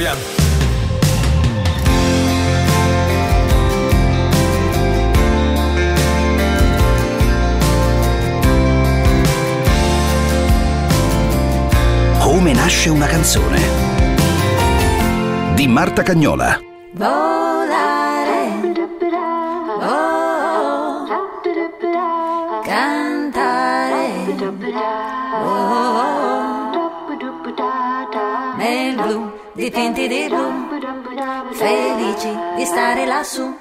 proviamo. Come nasce una canzone di Marta Cagnola. Blu, dipinti di blu, felici di stare lassù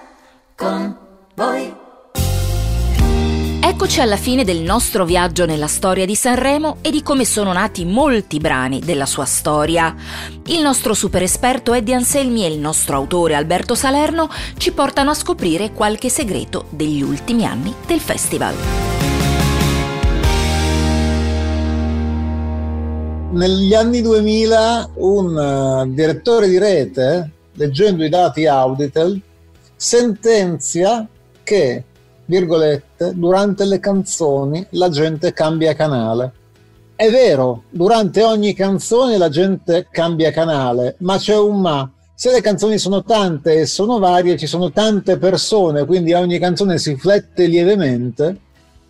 con voi. Eccoci alla fine del nostro viaggio nella storia di Sanremo e di come sono nati molti brani della sua storia. Il nostro super esperto Eddie Anselmi e il nostro autore Alberto Salerno ci portano a scoprire qualche segreto degli ultimi anni del festival. Negli anni 2000 un uh, direttore di rete, leggendo i dati Auditel, sentenzia che virgolette, durante le canzoni la gente cambia canale. È vero, durante ogni canzone la gente cambia canale, ma c'è un ma. Se le canzoni sono tante e sono varie, ci sono tante persone, quindi ogni canzone si flette lievemente,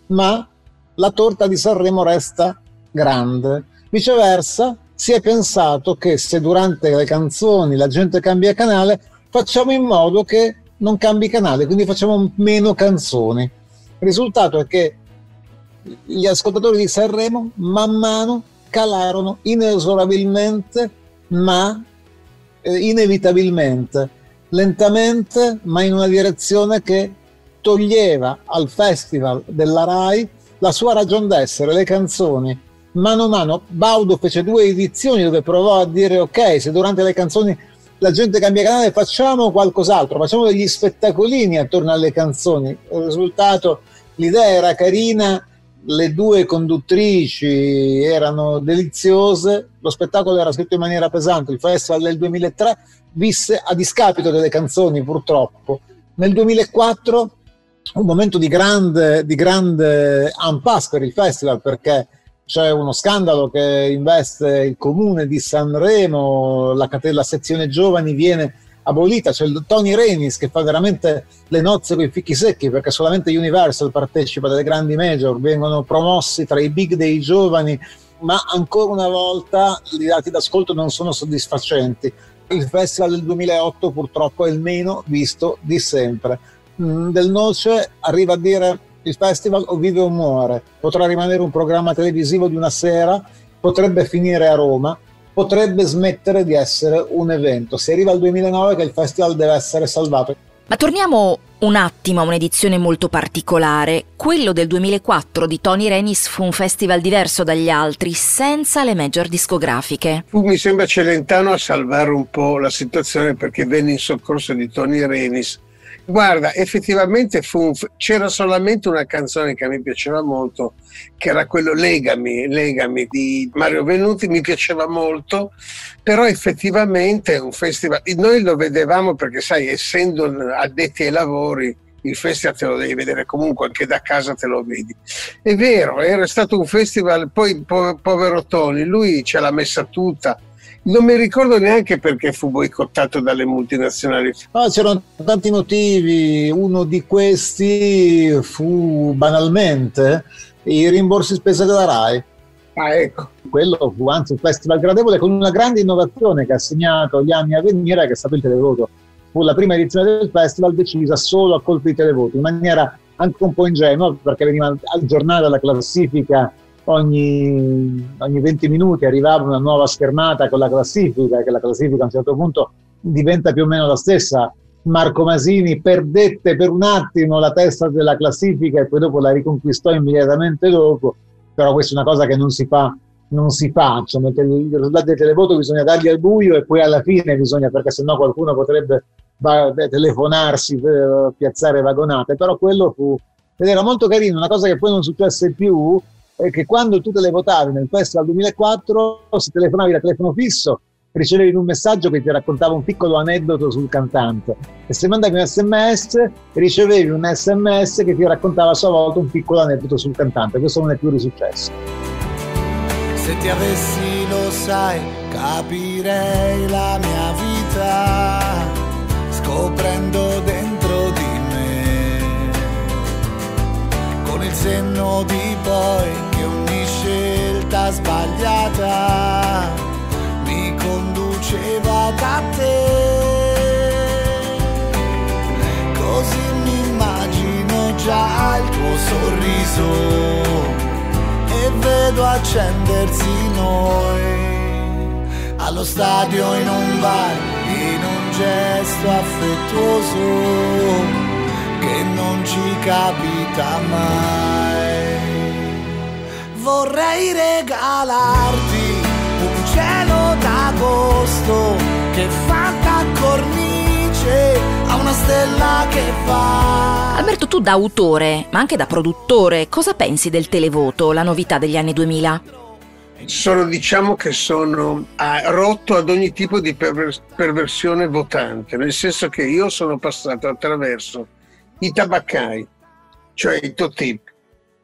ma la torta di Sanremo resta grande. Viceversa, si è pensato che se durante le canzoni la gente cambia canale, facciamo in modo che non cambi canale, quindi facciamo meno canzoni. Il risultato è che gli ascoltatori di Sanremo man mano calarono inesorabilmente, ma eh, inevitabilmente, lentamente, ma in una direzione che toglieva al festival della RAI la sua ragion d'essere, le canzoni. Mano a mano Baudo fece due edizioni dove provò a dire ok, se durante le canzoni la gente cambia canale, facciamo qualcos'altro, facciamo degli spettacolini attorno alle canzoni. Il risultato, l'idea era carina, le due conduttrici erano deliziose, lo spettacolo era scritto in maniera pesante, il festival del 2003 visse a discapito delle canzoni purtroppo. Nel 2004 un momento di grande, di grande impasse per il festival perché c'è uno scandalo che investe il comune di Sanremo, la, la sezione giovani viene abolita, c'è il Tony Renis che fa veramente le nozze con i fichi secchi perché solamente Universal partecipa delle grandi major, vengono promossi tra i big dei giovani, ma ancora una volta i dati d'ascolto non sono soddisfacenti. Il festival del 2008 purtroppo è il meno visto di sempre. Mm, del Noce arriva a dire il festival o vive o muore, potrà rimanere un programma televisivo di una sera, potrebbe finire a Roma, potrebbe smettere di essere un evento. Si arriva al 2009 che il festival deve essere salvato. Ma torniamo un attimo a un'edizione molto particolare. Quello del 2004 di Tony Renis fu un festival diverso dagli altri, senza le major discografiche. Mi sembra Celentano a salvare un po' la situazione perché venne in soccorso di Tony Renis Guarda, effettivamente un, c'era solamente una canzone che a me piaceva molto, che era quello Legami, Legami di Mario Venuti, mi piaceva molto, però effettivamente un festival, noi lo vedevamo perché sai, essendo addetti ai lavori, il festival te lo devi vedere comunque, anche da casa te lo vedi. È vero, era stato un festival, poi povero Tony, lui ce l'ha messa tutta, non mi ricordo neanche perché fu boicottato dalle multinazionali. No, c'erano tanti motivi, uno di questi fu banalmente i rimborsi spese della RAI. Ah, ecco. Quello fu anzi un festival gradevole con una grande innovazione che ha segnato gli anni a venire, che è stato il televoto. Fu la prima edizione del festival decisa solo a colpi di televoto, in maniera anche un po' ingenua, perché veniva aggiornata la classifica ogni, ogni 20 minuti arrivava una nuova schermata con la classifica, che la classifica a un certo punto diventa più o meno la stessa. Marco Masini perdette per un attimo la testa della classifica e poi dopo la riconquistò immediatamente dopo, però questa è una cosa che non si fa, non si fa, insomma, i risultati del televoto bisogna darli al buio e poi alla fine bisogna, perché sennò qualcuno potrebbe telefonarsi, eh, piazzare vagonate, però quello fu, ed era molto carino, una cosa che poi non successe più, che quando tu te le votavi nel festival 2004, se telefonavi da telefono fisso, ricevevi un messaggio che ti raccontava un piccolo aneddoto sul cantante. E se mandavi un sms ricevevi un sms che ti raccontava a sua volta un piccolo aneddoto sul cantante. Questo non è più risuccesso. Se ti avessi lo sai, capirei la mia vita, scoprendo dentro di me, con il senno di poi che ogni scelta sbagliata mi conduceva da te. Così mi immagino già il tuo sorriso e vedo accendersi noi allo stadio in un bar in un gesto affettuoso che non ci capita mai vorrei regalarti un cielo d'agosto che fa da cornice a una stella che va Alberto, tu da autore, ma anche da produttore, cosa pensi del televoto, la novità degli anni 2000? Sono, diciamo che sono rotto ad ogni tipo di pervers- perversione votante, nel senso che io sono passato attraverso i tabaccai, cioè i Totip,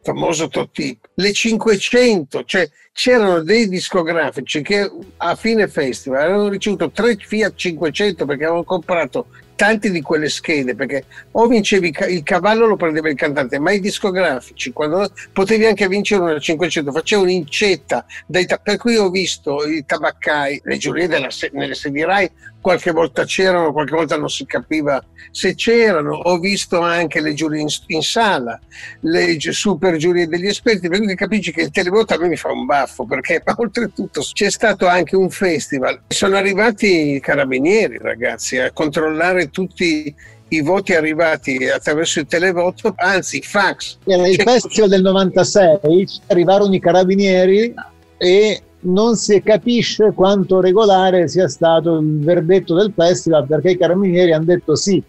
famoso Totip, le 500, cioè c'erano dei discografici che a fine festival avevano ricevuto tre Fiat 500 perché avevano comprato tanti di quelle schede perché o vincevi il cavallo lo prendeva il cantante ma i discografici quando potevi anche vincere una 500 facevano incetta dai, per cui ho visto i tabaccai le giurie della, nelle sedi Rai qualche volta c'erano qualche volta non si capiva se c'erano. Ho visto anche le giurie in, in sala le super giurie degli esperti per cui capisci che il televoto a me mi fa un baffo perché oltretutto c'è stato anche un festival. Sono arrivati i carabinieri ragazzi a controllare tutti i voti arrivati attraverso il televoto, anzi fax. Era il festival del 96, arrivarono i carabinieri e non si capisce quanto regolare sia stato il verdetto del festival perché i carabinieri hanno detto sì,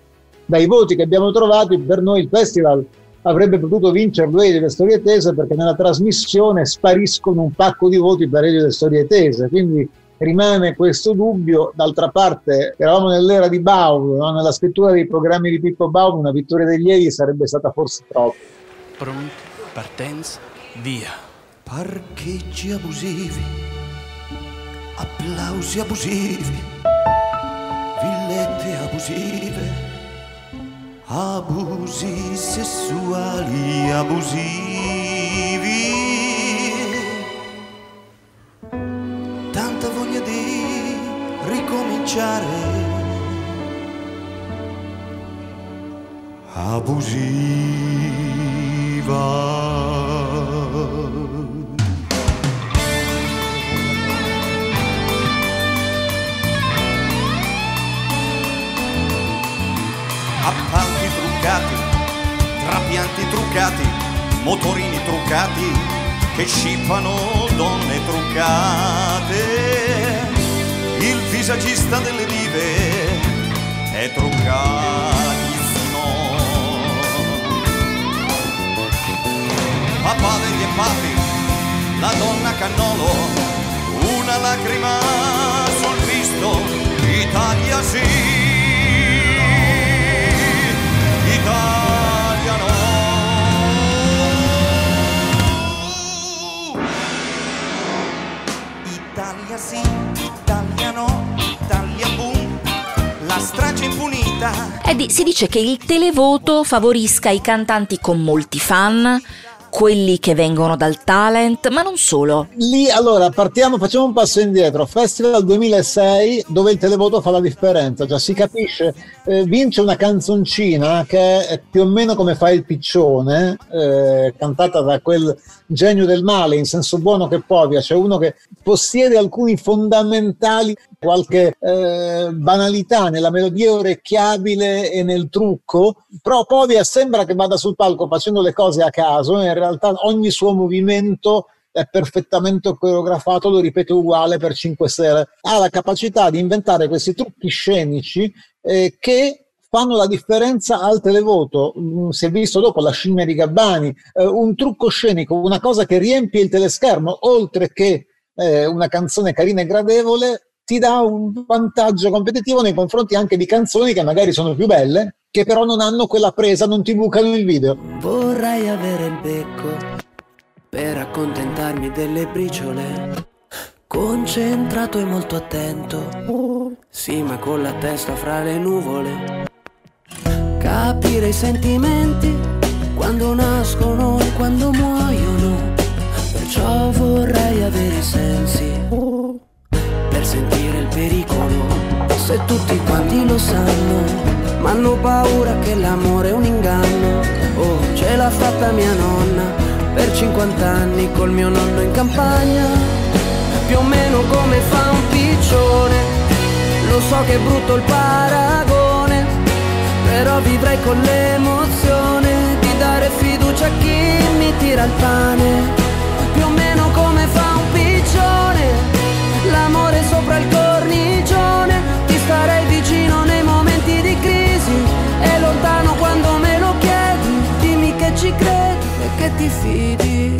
dai voti che abbiamo trovato per noi il festival avrebbe potuto vincere due delle storie tese perché nella trasmissione spariscono un pacco di voti per le storie tese, quindi rimane questo dubbio. D'altra parte, eravamo nell'era di Baum, no? nella scrittura dei programmi di Pippo Baum, una vittoria degli Eli sarebbe stata forse troppo. Pronti, partenza, via. Parcheggi abusivi, applausi abusivi, villette abusive, abusi sessuali abusivi. tanta voglia di ricominciare. Abusiva. Motorini truccati che scippano donne truccate. Il visagista delle dive è truccatissimo. Papà degli papi, la donna cannolo, una lacrima sul visto, Italia sì. Italia sì, Italia no, Italia boom, la strage impunita. Eddie, si dice che il televoto favorisca i cantanti con molti fan, quelli che vengono dal talent, ma non solo. Lì allora partiamo, facciamo un passo indietro. Festival 2006 dove il televoto fa la differenza, cioè si capisce, eh, vince una canzoncina che è più o meno come fa il piccione, eh, cantata da quel genio del male in senso buono che povia, cioè uno che possiede alcuni fondamentali, qualche eh, banalità nella melodia orecchiabile e nel trucco, però povia sembra che vada sul palco facendo le cose a caso, in realtà ogni suo movimento è perfettamente coreografato, lo ripeto uguale per 5 sere. Ha la capacità di inventare questi trucchi scenici eh, che fanno la differenza al televoto. Mm, Si è visto dopo la scimmia di Gabbani, eh, un trucco scenico, una cosa che riempie il teleschermo, oltre che eh, una canzone carina e gradevole, ti dà un vantaggio competitivo nei confronti anche di canzoni che magari sono più belle, che però non hanno quella presa, non ti bucano il video. Vorrei avere il becco per accontentare darmi delle briciole. Concentrato e molto attento, sì, ma con la testa fra le nuvole. Capire i sentimenti quando nascono e quando muoiono. Perciò vorrei avere i sensi per sentire pericolo. Se tutti quanti lo sanno, ma hanno paura che l'amore è un inganno. Oh, ce l'ha fatta mia nonna per 50 anni col mio nonno in campagna. Più o meno come fa un piccione. Lo so che è brutto il paragone, però vivrei con l'emozione di dare fiducia a chi mi tira il pane. Più o meno come fa un piccione, l'amore sopra il cornicione, lontano quando me lo chiedi, dimmi che ci credi e che ti fidi.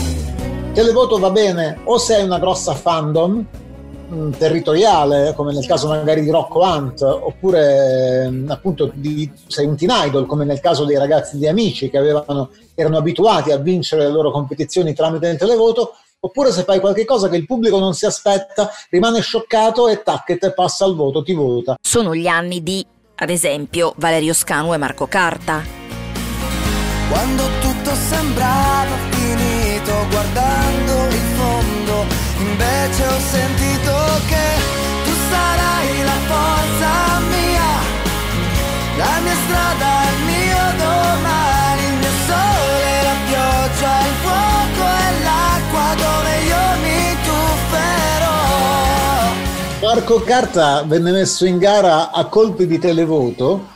Televoto va bene o se hai una grossa fandom mh, territoriale, come nel caso magari di Rocco Hunt, oppure mh, appunto di, sei un teen idol, come nel caso dei ragazzi di Amici che avevano, erano abituati a vincere le loro competizioni tramite il televoto, oppure se fai qualche cosa che il pubblico non si aspetta, rimane scioccato e tac, e te passa al voto, ti vota. Sono gli anni di, ad esempio, Valerio Scanu e Marco Carta. Quando tutto sembrava finito guardando il fondo, invece ho sentito che tu sarai la forza mia, la mia strada, Marco Carta venne messo in gara a colpi di televoto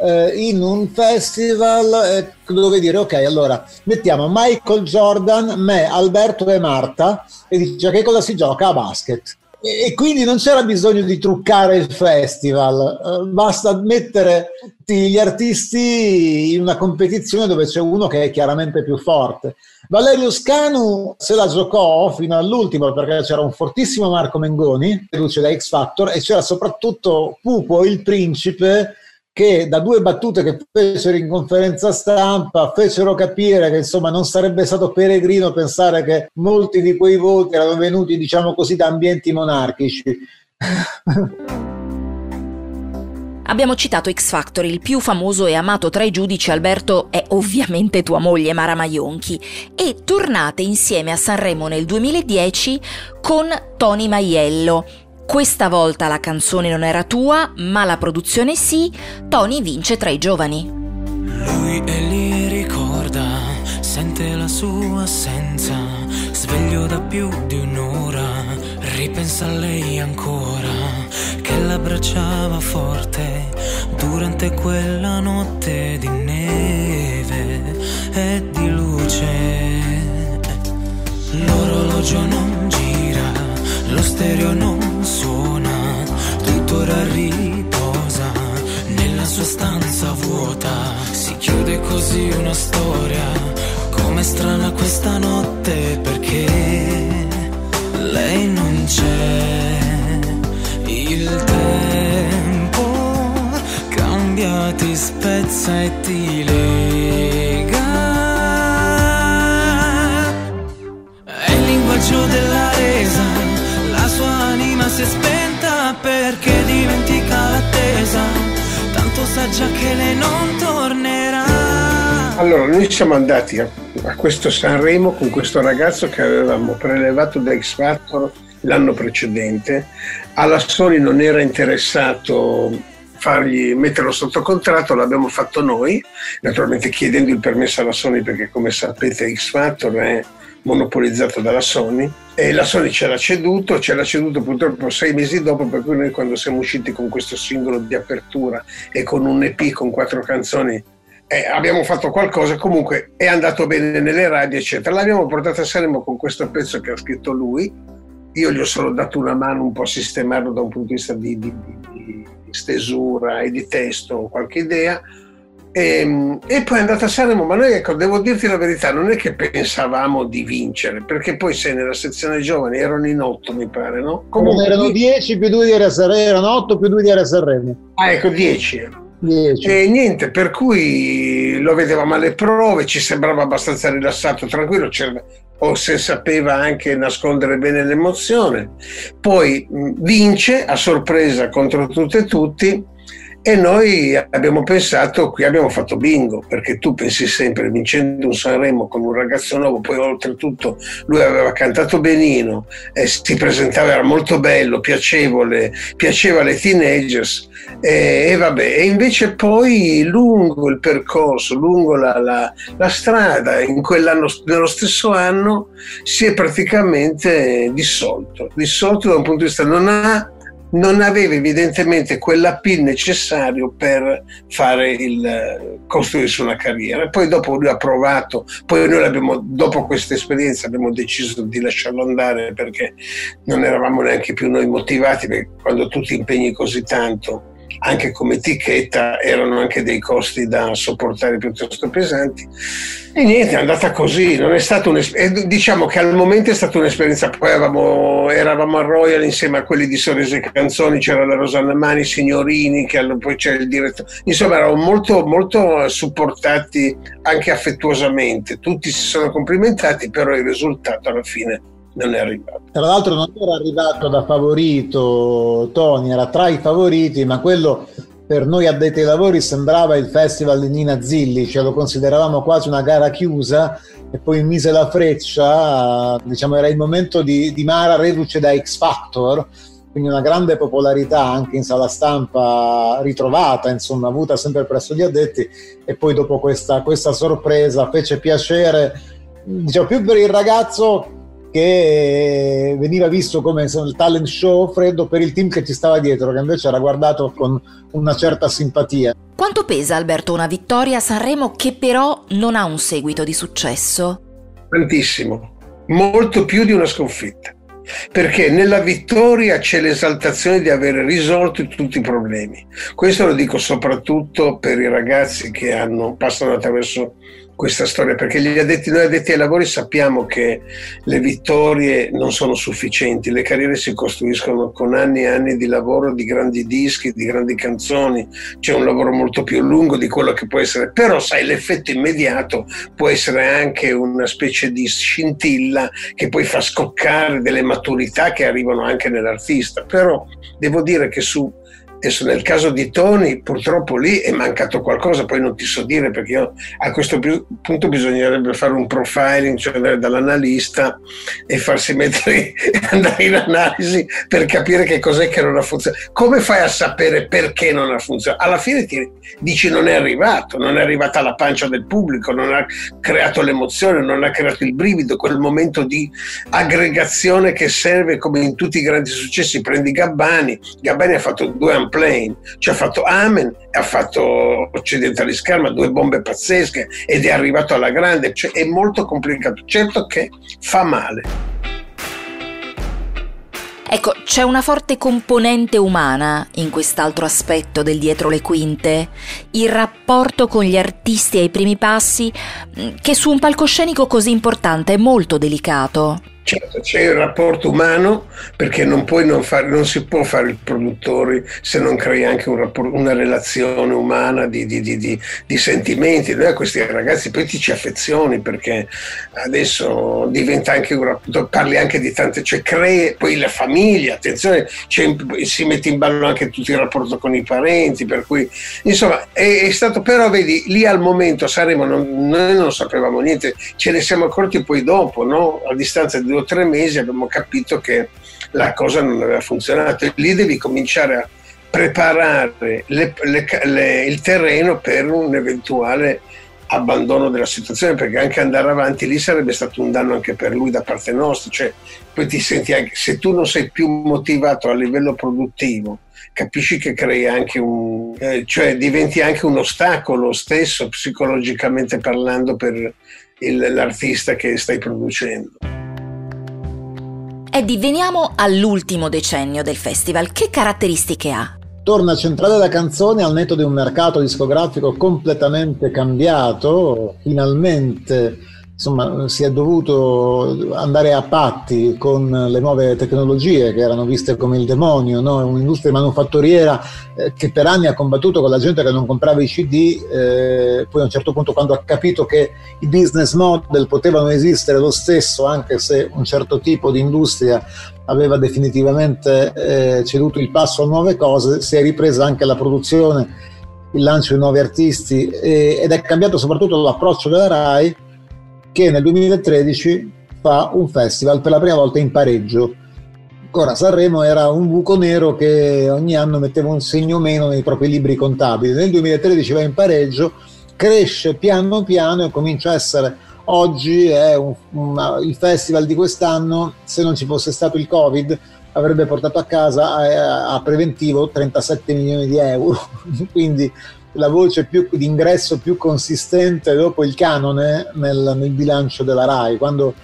eh, in un festival eh, dove dire ok allora mettiamo Michael Jordan, me, Alberto e Marta e dice che cosa si gioca? A basket e, quindi non c'era bisogno di truccare il festival. Eh, basta mettere gli artisti in una competizione dove c'è uno che è chiaramente più forte. Valerio Scanu se la giocò fino all'ultimo perché c'era un fortissimo Marco Mengoni, luce da X Factor, e c'era soprattutto Pupo, il principe, che da due battute che fecero in conferenza stampa fecero capire che insomma non sarebbe stato peregrino pensare che molti di quei voti erano venuti diciamo così da ambienti monarchici. Abbiamo citato X Factor, il più famoso e amato tra i giudici, Alberto, è ovviamente tua moglie Mara Maionchi e tornate insieme a Sanremo nel 2010 con Tony Maiello. Questa volta la canzone non era tua, ma la produzione sì, Tony vince tra i giovani. Lui è lì ricorda, sente la sua assenza, sveglio da più di un'ora, ripensa a lei ancora, che l'abbracciava forte durante quella notte di neve e di luce. L'orologio non gira, lo stereo non suona, tuttora riposa nella sua stanza vuota. Si chiude così una storia, come strana questa notte perché lei non c'è. Il tempo cambia, ti spezza e ti lega. Noi siamo andati a, a questo Sanremo con questo ragazzo che avevamo prelevato da X Factor l'anno precedente. Alla Sony non era interessato fargli metterlo sotto contratto, l'abbiamo fatto noi, naturalmente chiedendo il permesso alla Sony perché come sapete X Factor è monopolizzato dalla Sony e la Sony ce l'ha ceduto, ce l'ha ceduto purtroppo sei mesi dopo, per cui noi quando siamo usciti con questo singolo di apertura e con un EP con quattro canzoni eh, abbiamo fatto qualcosa, comunque è andato bene nelle radio, eccetera. L'abbiamo portato a Sanremo con questo pezzo che ha scritto lui. Io gli ho solo dato una mano un po' a sistemarlo da un punto di vista di, di, di, stesura e di testo, qualche idea. E, e, poi è andata a Sanremo, ma noi ecco, devo dirti la verità, non è che pensavamo di vincere, perché poi sei nella sezione giovani, erano in otto mi pare, no? Comunque erano 10 più 2 di RSR, erano 8 più 2 di RSR. Ah, ecco, 10 erano. 10. E niente, per cui lo vedevamo alle prove, ci sembrava abbastanza rilassato, tranquillo, o se sapeva anche nascondere bene l'emozione. Poi vince a sorpresa contro tutte e tutti e noi abbiamo pensato, qui abbiamo fatto bingo, perché tu pensi sempre, vincendo un Sanremo con un ragazzo nuovo, poi oltretutto lui aveva cantato benino, e si presentava, era molto bello, piacevole, piaceva alle teenagers, e, e vabbè, e invece poi lungo il percorso, lungo la, la, la strada, in nello stesso anno, si è praticamente dissolto, dissolto da un punto di vista, non ha non aveva evidentemente quell'appeal necessario per il, costruirsi una carriera. Poi dopo lui ha provato, poi noi abbiamo, dopo questa esperienza abbiamo deciso di lasciarlo andare perché non eravamo neanche più noi motivati, perché quando tu ti impegni così tanto anche come etichetta erano anche dei costi da sopportare piuttosto pesanti. E niente, è andata così, non è stato diciamo che al momento è stata un'esperienza, poi avevamo, eravamo a Royal insieme a quelli di Sorrese Canzoni, c'era la Rosanna Mani, Signorini, che poi c'era il direttore, insomma eravamo molto, molto supportati anche affettuosamente, tutti si sono complimentati, però il risultato alla fine non è arrivato. Tra l'altro non era arrivato da favorito Tony, era tra i favoriti, ma quello per noi addetti ai lavori sembrava il festival di Nina Zilli, cioè lo consideravamo quasi una gara chiusa e poi mise la freccia, diciamo era il momento di, di Mara reduce da X Factor, quindi una grande popolarità anche in sala stampa ritrovata, insomma, avuta sempre presso gli addetti e poi dopo questa, questa sorpresa fece piacere, diciamo, più per il ragazzo che veniva visto come il talent show freddo per il team che ci stava dietro, che invece era guardato con una certa simpatia. Quanto pesa Alberto una vittoria a Sanremo che però non ha un seguito di successo? Tantissimo, molto più di una sconfitta. Perché nella vittoria c'è l'esaltazione di aver risolto tutti i problemi. Questo lo dico soprattutto per i ragazzi che hanno, passano attraverso questa storia, perché gli addetti, noi addetti ai lavori sappiamo che le vittorie non sono sufficienti, le carriere si costruiscono con anni e anni di lavoro, di grandi dischi, di grandi canzoni, c'è un lavoro molto più lungo di quello che può essere, però sai l'effetto immediato può essere anche una specie di scintilla che poi fa scoccare delle maturità che arrivano anche nell'artista, però devo dire che su Adesso nel caso di Tony purtroppo lì è mancato qualcosa, poi non ti so dire perché io, a questo punto bisognerebbe fare un profiling, cioè andare dall'analista e farsi mettere, andare in analisi per capire che cos'è che non ha funzionato. Come fai a sapere perché non ha funzionato? Alla fine ti dici non è arrivato, non è arrivata alla pancia del pubblico, non ha creato l'emozione, non ha creato il brivido, quel momento di aggregazione che serve come in tutti i grandi successi. Prendi Gabbani, Gabbani ha fatto due Plane, ci ha fatto Amen, ha fatto Occidentali Scarma, due bombe pazzesche ed è arrivato alla grande, cioè è molto complicato, certo che fa male. Ecco, c'è una forte componente umana in quest'altro aspetto del dietro le quinte, il rapporto con gli artisti ai primi passi, che su un palcoscenico così importante è molto delicato. Certo, c'è il rapporto umano perché non, non, fare, non, si può fare il produttore se non crei anche un rapporto, una relazione umana di, di, di, di, sentimenti. Noi a questi ragazzi poi ti ci affezioni perché adesso diventa anche un rapporto, parli anche di tante, cioè crei poi la famiglia, attenzione, si mette in ballo anche tutto il rapporto con i parenti, per cui insomma è, è stato, però vedi, lì al momento saremo, non, noi non sapevamo niente, ce ne siamo accorti poi dopo, no? a distanza di due o tre mesi abbiamo capito che la cosa non aveva funzionato. E lì devi cominciare a preparare le, le, le, il terreno per un eventuale abbandono della situazione perché anche andare avanti lì sarebbe stato un danno anche per lui da parte nostra. Cioè poi ti senti anche se tu non sei più motivato a livello produttivo capisci che crei anche un eh, cioè diventi anche un ostacolo stesso psicologicamente parlando per il, l'artista che stai producendo Eddie, veniamo all'ultimo decennio del festival. Che caratteristiche ha? Torna centrale la canzone al netto di un mercato discografico completamente cambiato. Finalmente insomma, si è dovuto andare a patti con le nuove tecnologie che erano viste come il demonio, no? un'industria manufatturiera eh, che per anni ha combattuto con la gente che non comprava i CD, eh, poi a un certo punto quando ha capito che i business model potevano esistere lo stesso anche se un certo tipo di industria aveva definitivamente eh, ceduto il passo a nuove cose, si è ripresa anche la produzione, il lancio di nuovi artisti ed è cambiato soprattutto l'approccio della RAI che nel 2013 fa un festival per la prima volta in pareggio. Ora Sanremo era un buco nero che ogni anno metteva un segno meno nei propri libri contabili. Nel 2013 va in pareggio, cresce piano piano e comincia a essere oggi è un, una, il festival di quest'anno, se non ci fosse stato il Covid, avrebbe portato a casa a, a preventivo 37 milioni di euro. Quindi la voce più, d'ingresso più consistente dopo il canone nel, nel bilancio della RAI. Quando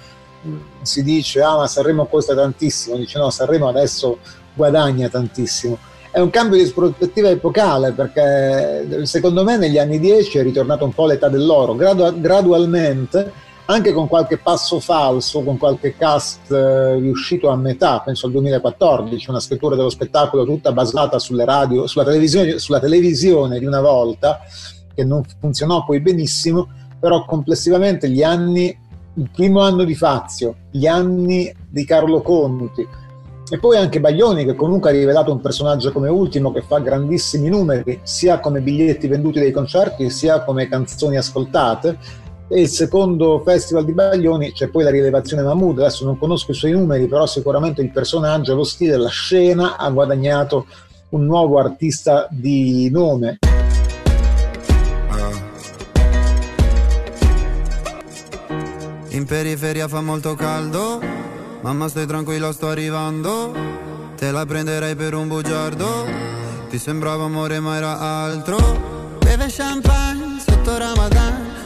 mm, si dice ah ma Sanremo costa tantissimo, dice no Sanremo adesso guadagna tantissimo. È un cambio di prospettiva epocale perché secondo me negli anni 10 è ritornato un po' l'età dell'oro, Gradu- gradualmente anche con qualche passo falso, con qualche cast eh, riuscito a metà, penso al 2014, una scrittura dello spettacolo tutta basata radio, sulla televisione, sulla televisione di una volta, che non funzionò poi benissimo, però complessivamente gli anni, il primo anno di Fazio, gli anni di Carlo Conti, e poi anche Baglioni che comunque ha rivelato un personaggio come ultimo che fa grandissimi numeri sia come biglietti venduti dai concerti sia come canzoni ascoltate e il secondo festival di Baglioni c'è poi la rilevazione Mahmood, adesso non conosco i suoi numeri, però sicuramente il personaggio, lo stile, la scena ha guadagnato un nuovo artista di nome. In periferia fa molto caldo, mamma stai tranquilla sto arrivando, te la prenderei per un bugiardo, ti sembrava amore ma era altro, beve champagne sotto Ramadan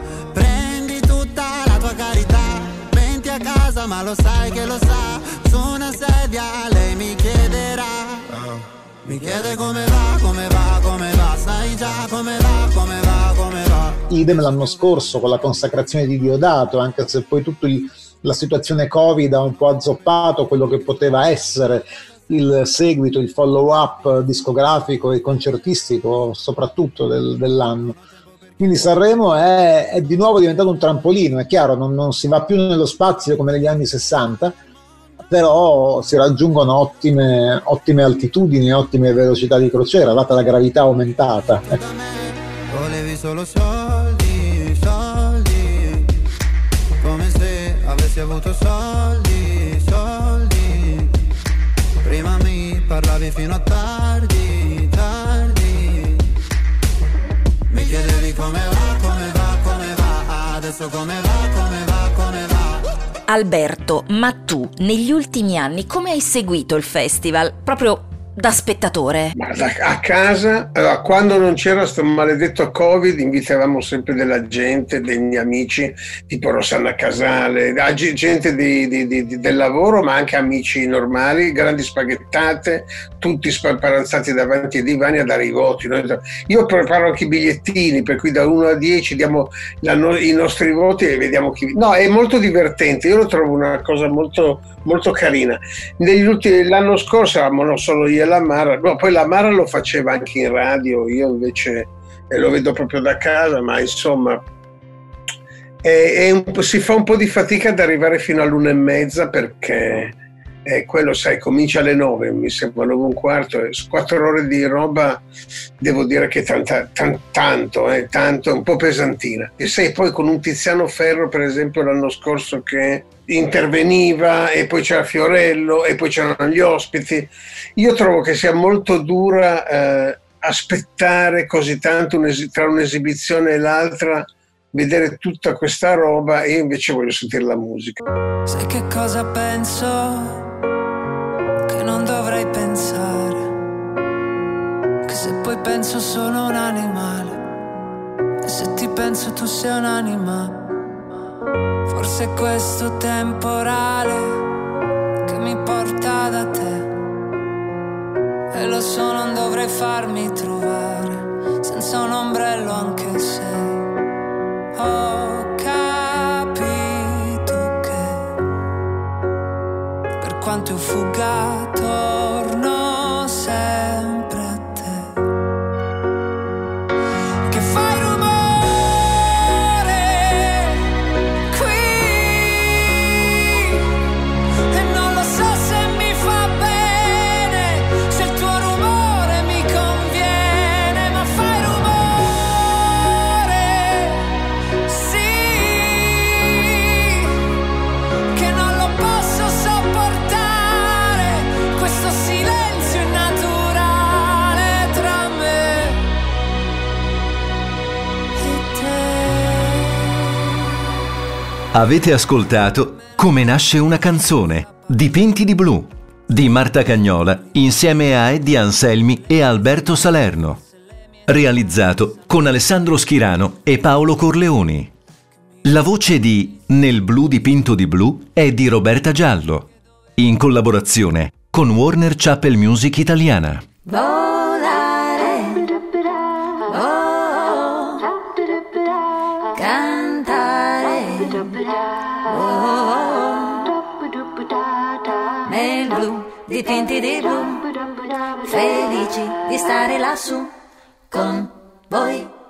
a casa ma lo sai che lo sa Su una sedia lei mi chiederà mi chiede come va, come va, come va, sai già come va, come va, come va. Idem l'anno scorso con la consacrazione di Diodato, anche se poi tutta la situazione Covid ha un po' azzoppato quello che poteva essere il seguito, il follow up discografico e concertistico soprattutto del, dell'anno. Quindi Sanremo è, è, di nuovo diventato un trampolino, è chiaro, non, non, si va più nello spazio come negli anni 60, però si raggiungono ottime, ottime altitudini, ottime velocità di crociera, data la gravità aumentata. Volevi solo soldi, Alberto, ma tu negli ultimi anni come hai seguito il festival? Proprio da spettatore? a casa, allora, quando non c'era questo maledetto Covid, invitavamo sempre della gente, degli amici, tipo Rosanna Casale, gente di, di, di, del lavoro, ma anche amici normali, grandi spaghettate, tutti sparanzati davanti ai divani a dare i voti. Io preparo anche i bigliettini, per cui da 1 a 10 diamo la, i nostri voti e vediamo chi... No, è molto divertente, io lo trovo una cosa molto, molto carina. Ultimi, l'anno scorso eravamo non solo io e la Mara, no, poi la Mara lo faceva anche in radio, io invece eh, lo vedo proprio da casa, ma insomma e, e si fa un po' di fatica ad arrivare fino all'una e mezza perché eh, quello sai comincia alle nove mi sembra nove un quarto quattro ore di roba devo dire che tanta, tan, tanto eh, tanto è un po' pesantina. E sei poi con un Tiziano Ferro per esempio l'anno scorso che interveniva e poi c'era Fiorello e poi c'erano gli ospiti io trovo che sia molto dura eh, aspettare così tanto tra un'esibizione e l'altra vedere tutta questa roba e io invece voglio sentire la musica. Sai che cosa penso? Che non dovrei pensare. Che se poi penso sono un animale. E se ti penso tu sei un'anima. Forse questo temporale che mi porta da te. E lo so, non dovrei farmi trovare senza un ombrello anche se ho capito che per quanto ho fugato Avete ascoltato Come nasce una canzone, Dipinti di blu, di Marta Cagnola, insieme a Eddie Anselmi e Alberto Salerno. Realizzato con Alessandro Schirano e Paolo Corleoni. La voce di Nel blu dipinto di blu è di Roberta Giallo, in collaborazione con Warner Chapel Music Italiana. dipinti di tinti di blu, felici di stare lassù con voi.